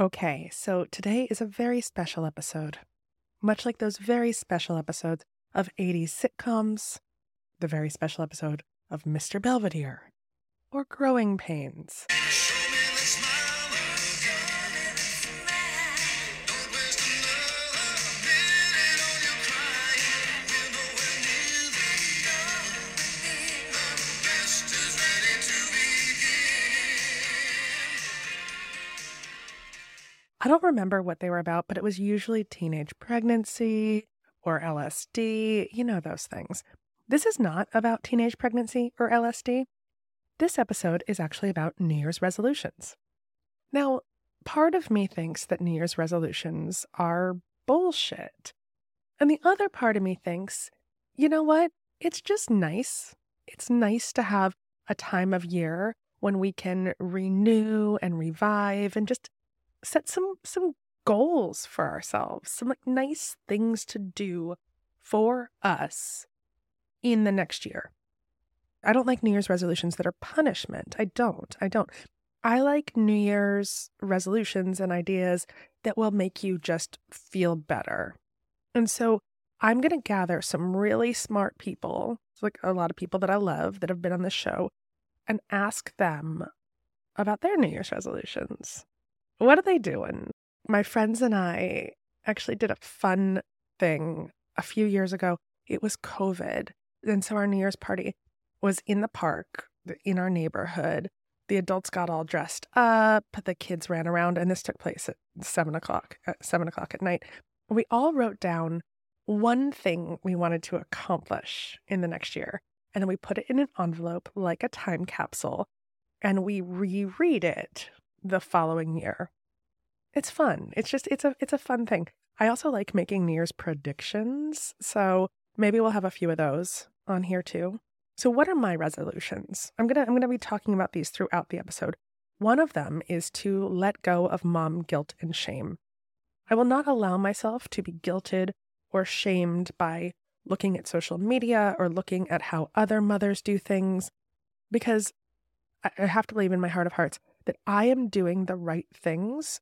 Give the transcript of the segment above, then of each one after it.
Okay, so today is a very special episode. Much like those very special episodes of 80s sitcoms, the very special episode of Mr. Belvedere, or Growing Pains. I don't remember what they were about, but it was usually teenage pregnancy or LSD, you know, those things. This is not about teenage pregnancy or LSD. This episode is actually about New Year's resolutions. Now, part of me thinks that New Year's resolutions are bullshit. And the other part of me thinks, you know what? It's just nice. It's nice to have a time of year when we can renew and revive and just set some some goals for ourselves, some like nice things to do for us in the next year. I don't like New Year's resolutions that are punishment. I don't. I don't. I like New Year's resolutions and ideas that will make you just feel better. And so I'm going to gather some really smart people, like a lot of people that I love that have been on the show, and ask them about their New Year's resolutions. What are they doing? My friends and I actually did a fun thing a few years ago. It was COVID. And so our New Year's party was in the park in our neighborhood. The adults got all dressed up, the kids ran around, and this took place at seven o'clock, at seven o'clock at night. We all wrote down one thing we wanted to accomplish in the next year. And then we put it in an envelope like a time capsule and we reread it the following year. It's fun. It's just it's a it's a fun thing. I also like making New Year's predictions, so maybe we'll have a few of those on here too. So what are my resolutions? I'm going to I'm going to be talking about these throughout the episode. One of them is to let go of mom guilt and shame. I will not allow myself to be guilted or shamed by looking at social media or looking at how other mothers do things because I have to believe in my heart of hearts that I am doing the right things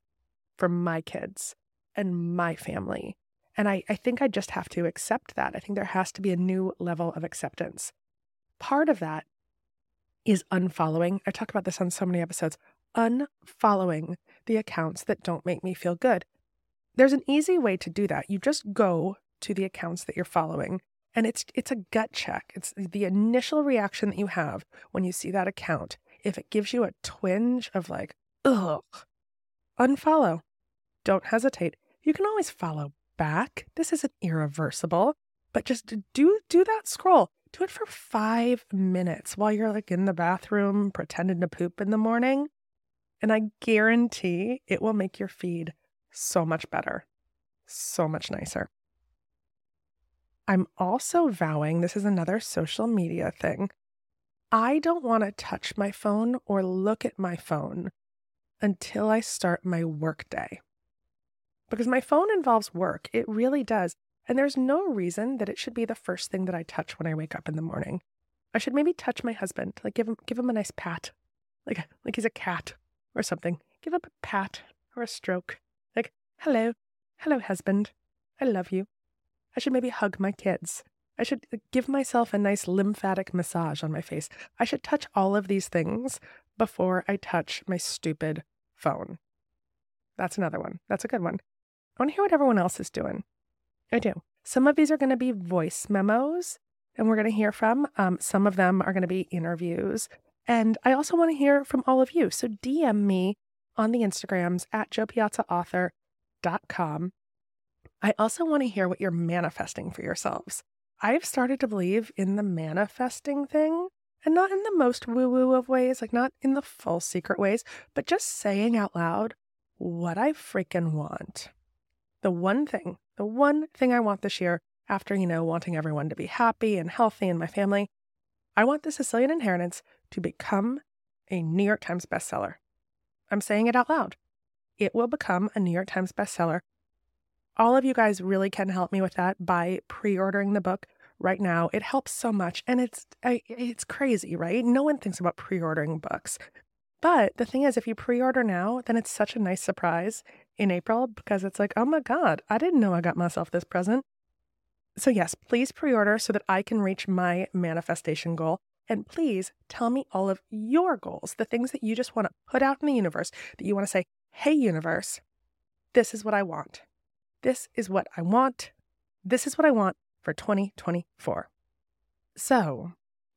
for my kids and my family. And I, I think I just have to accept that. I think there has to be a new level of acceptance. Part of that is unfollowing. I talk about this on so many episodes unfollowing the accounts that don't make me feel good. There's an easy way to do that. You just go to the accounts that you're following and it's it's a gut check. It's the initial reaction that you have when you see that account if it gives you a twinge of like, ugh, unfollow. Don't hesitate. You can always follow back. This isn't irreversible, but just do do that scroll. Do it for five minutes while you're like in the bathroom pretending to poop in the morning. And I guarantee it will make your feed so much better, so much nicer. I'm also vowing this is another social media thing I don't want to touch my phone or look at my phone until I start my workday. Because my phone involves work, it really does. And there's no reason that it should be the first thing that I touch when I wake up in the morning. I should maybe touch my husband, like give him give him a nice pat. Like like he's a cat or something. Give him a pat or a stroke. Like, hello. Hello, husband. I love you. I should maybe hug my kids. I should give myself a nice lymphatic massage on my face. I should touch all of these things before I touch my stupid phone. That's another one. That's a good one. I want to hear what everyone else is doing. I do. Some of these are going to be voice memos, and we're going to hear from. Um, some of them are going to be interviews. And I also want to hear from all of you. So DM me on the Instagrams at jopiazzaauthor.com. I also want to hear what you're manifesting for yourselves. I've started to believe in the manifesting thing and not in the most woo woo of ways, like not in the full secret ways, but just saying out loud what I freaking want. The one thing, the one thing I want this year, after, you know, wanting everyone to be happy and healthy in my family, I want the Sicilian Inheritance to become a New York Times bestseller. I'm saying it out loud. It will become a New York Times bestseller all of you guys really can help me with that by pre-ordering the book right now. It helps so much and it's it's crazy, right? No one thinks about pre-ordering books. But the thing is, if you pre order now, then it's such a nice surprise in April because it's like, oh my God, I didn't know I got myself this present. So, yes, please pre order so that I can reach my manifestation goal. And please tell me all of your goals, the things that you just want to put out in the universe, that you want to say, hey, universe, this is what I want. This is what I want. This is what I want for 2024. So,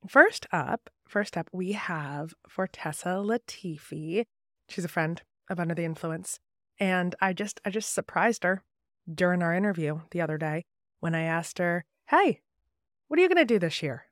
first up, first up, we have Fortesa Latifi. She's a friend of Under the Influence. And I just I just surprised her during our interview the other day when I asked her, "Hey, what are you going to do this year?"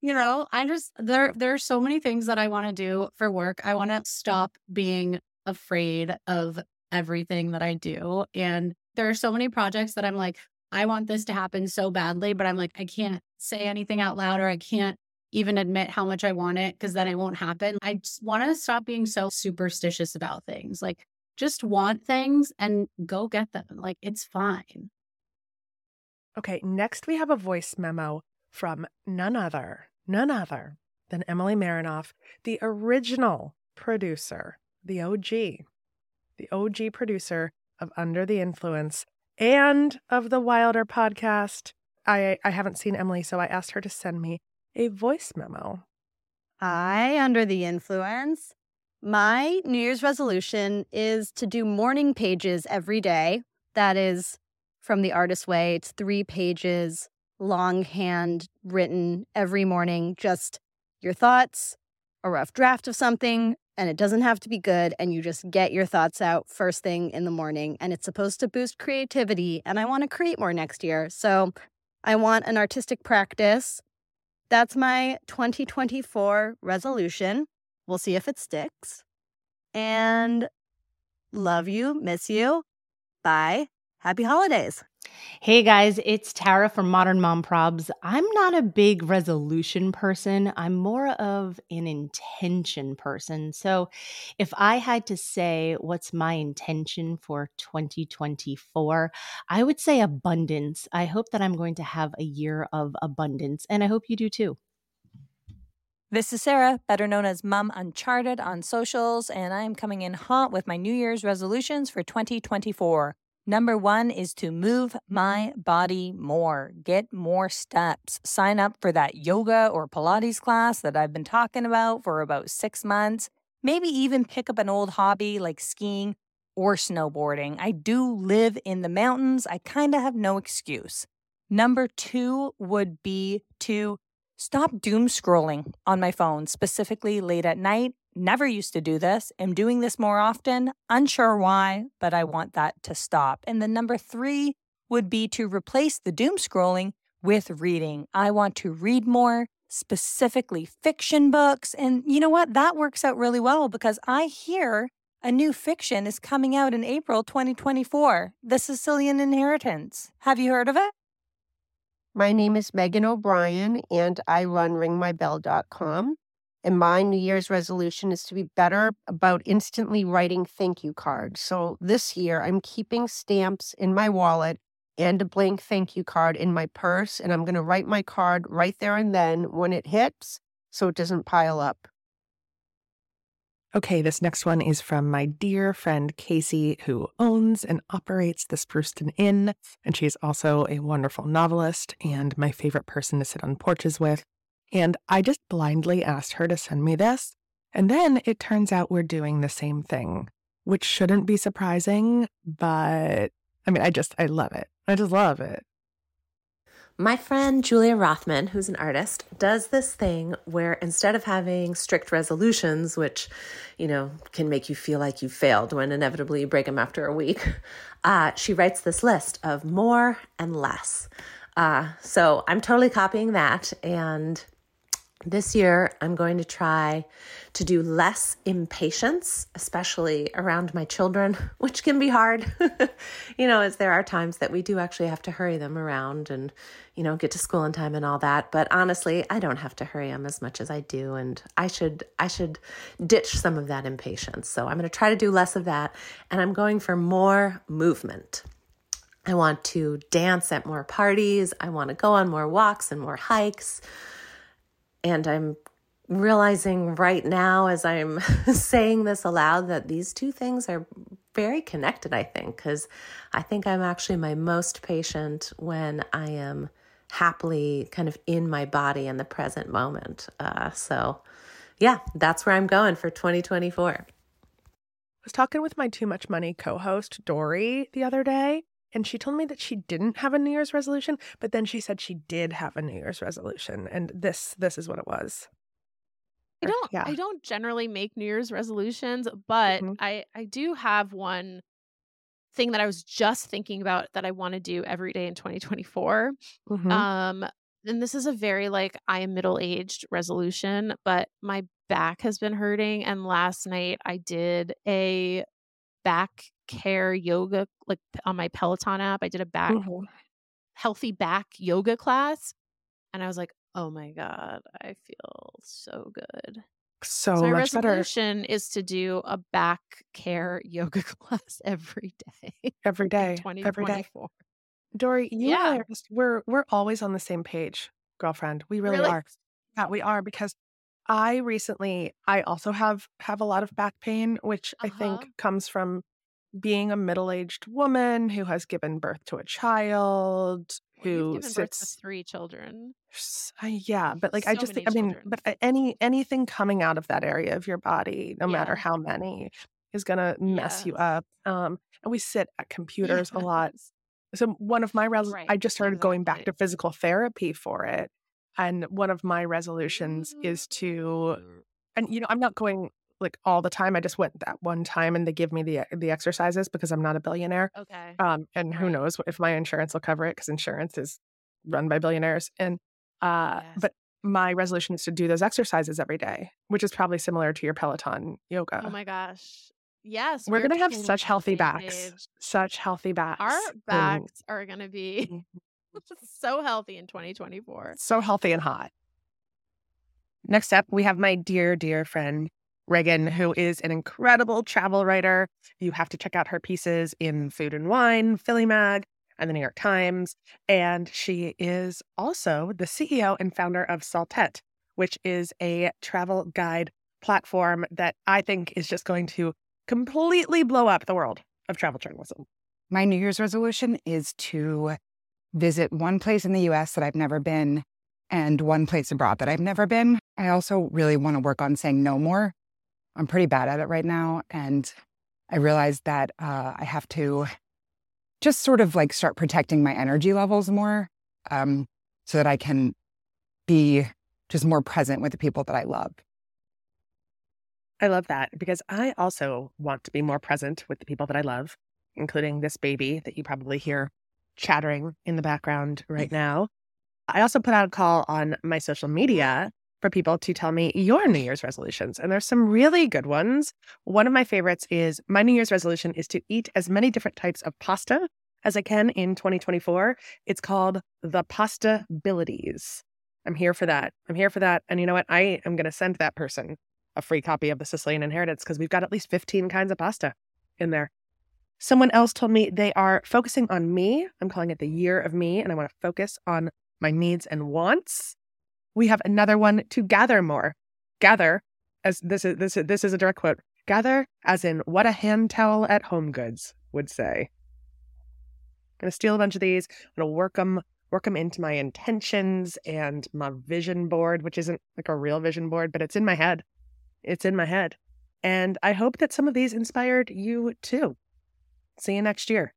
You know, I just there there are so many things that I want to do for work. I want to stop being afraid of everything that I do and there are so many projects that I'm like I want this to happen so badly, but I'm like I can't say anything out loud or I can't even admit how much I want it because then it won't happen. I just want to stop being so superstitious about things. Like just want things and go get them. Like it's fine. Okay, next we have a voice memo from none other, none other than Emily Marinoff, the original producer, the OG, the OG producer of Under the Influence and of the Wilder podcast. I, I haven't seen Emily, so I asked her to send me a voice memo. Hi, Under the Influence. My New Year's resolution is to do morning pages every day. That is from the artist way. It's three pages, longhand written every morning, just your thoughts, a rough draft of something, and it doesn't have to be good. And you just get your thoughts out first thing in the morning. And it's supposed to boost creativity. And I want to create more next year. So I want an artistic practice. That's my 2024 resolution. We'll see if it sticks. And love you, miss you. Bye. Happy holidays. Hey guys, it's Tara from Modern Mom Probs. I'm not a big resolution person. I'm more of an intention person. So, if I had to say what's my intention for 2024, I would say abundance. I hope that I'm going to have a year of abundance, and I hope you do too. This is Sarah, better known as Mom Uncharted on socials, and I am coming in hot with my New Year's resolutions for 2024. Number one is to move mm-hmm. my body more, get more steps, sign up for that yoga or Pilates class that I've been talking about for about six months, maybe even pick up an old hobby like skiing or snowboarding. I do live in the mountains, I kind of have no excuse. Number two would be to Stop doom scrolling on my phone, specifically late at night. Never used to do this. Am doing this more often. Unsure why, but I want that to stop. And the number three would be to replace the doom scrolling with reading. I want to read more, specifically fiction books. And you know what? That works out really well because I hear a new fiction is coming out in April 2024 The Sicilian Inheritance. Have you heard of it? My name is Megan O'Brien, and I run ringmybell.com. And my New Year's resolution is to be better about instantly writing thank you cards. So this year, I'm keeping stamps in my wallet and a blank thank you card in my purse. And I'm going to write my card right there and then when it hits so it doesn't pile up. Okay, this next one is from my dear friend Casey, who owns and operates the Spruceton Inn. And she's also a wonderful novelist and my favorite person to sit on porches with. And I just blindly asked her to send me this. And then it turns out we're doing the same thing, which shouldn't be surprising. But I mean, I just, I love it. I just love it. My friend Julia Rothman, who's an artist, does this thing where instead of having strict resolutions, which, you know, can make you feel like you failed when inevitably you break them after a week, uh, she writes this list of more and less. Uh, so I'm totally copying that. And this year, I'm going to try to do less impatience, especially around my children, which can be hard. you know, as there are times that we do actually have to hurry them around and, you know, get to school in time and all that. But honestly, I don't have to hurry them as much as I do, and I should I should ditch some of that impatience. So I'm going to try to do less of that, and I'm going for more movement. I want to dance at more parties. I want to go on more walks and more hikes and I'm realizing right now as I'm saying this aloud that these two things are very connected, I think, because I think I'm actually my most patient when I am happily kind of in my body in the present moment. Uh, so, yeah, that's where I'm going for 2024. I was talking with my Too Much Money co host, Dory, the other day, and she told me that she didn't have a New Year's resolution, but then she said she did have a New Year's resolution. And this this is what it was. I don't yeah. I don't generally make New Year's resolutions, but mm-hmm. I I do have one thing that I was just thinking about that I want to do every day in 2024. Mm-hmm. Um and this is a very like I am middle-aged resolution, but my back has been hurting and last night I did a back care yoga like on my Peloton app. I did a back mm-hmm. healthy back yoga class and I was like, "Oh my god, I feel so good." So, so my much resolution better. is to do a back care yoga class every day. Every day. Every day. Dory, you yeah. are we're we're always on the same page, girlfriend. We really, really? are. Yeah, we are because I recently I also have have a lot of back pain, which uh-huh. I think comes from being a middle-aged woman who has given birth to a child who given sits three children. I, yeah, but like so I just think I mean, but any anything coming out of that area of your body, no yeah. matter how many, is gonna mess you up. Um, and we sit at computers a lot. So one of my res- right. I just started exactly. going back to physical therapy for it, and one of my resolutions is to, and you know, I'm not going like all the time. I just went that one time and they give me the the exercises because I'm not a billionaire. Okay. Um, and who knows if my insurance will cover it because insurance is run by billionaires. And uh, yes. but my resolution is to do those exercises every day, which is probably similar to your Peloton yoga. Oh my gosh. Yes. We're, we're gonna have such healthy backs. Such healthy backs. Our backs and, are gonna be mm-hmm. so healthy in 2024. So healthy and hot. Next up, we have my dear, dear friend Reagan, who is an incredible travel writer. You have to check out her pieces in Food and Wine, Philly Mag, and the New York Times. And she is also the CEO and founder of Saltet, which is a travel guide platform that I think is just going to completely blow up the world of travel journalism. My New Year's resolution is to visit one place in the US that I've never been and one place abroad that I've never been. I also really want to work on saying no more I'm pretty bad at it right now. And I realized that uh, I have to just sort of like start protecting my energy levels more um, so that I can be just more present with the people that I love. I love that because I also want to be more present with the people that I love, including this baby that you probably hear chattering in the background right mm-hmm. now. I also put out a call on my social media for people to tell me your New Year's resolutions. And there's some really good ones. One of my favorites is my New Year's resolution is to eat as many different types of pasta as I can in 2024. It's called the Pasta Abilities. I'm here for that. I'm here for that. And you know what? I am going to send that person a free copy of the Sicilian Inheritance because we've got at least 15 kinds of pasta in there. Someone else told me they are focusing on me. I'm calling it the year of me, and I want to focus on my needs and wants we have another one to gather more. Gather, as this is this is, this is a direct quote. Gather, as in what a hand towel at Home Goods would say. I'm gonna steal a bunch of these. I'm gonna work them work them into my intentions and my vision board, which isn't like a real vision board, but it's in my head. It's in my head. And I hope that some of these inspired you too. See you next year.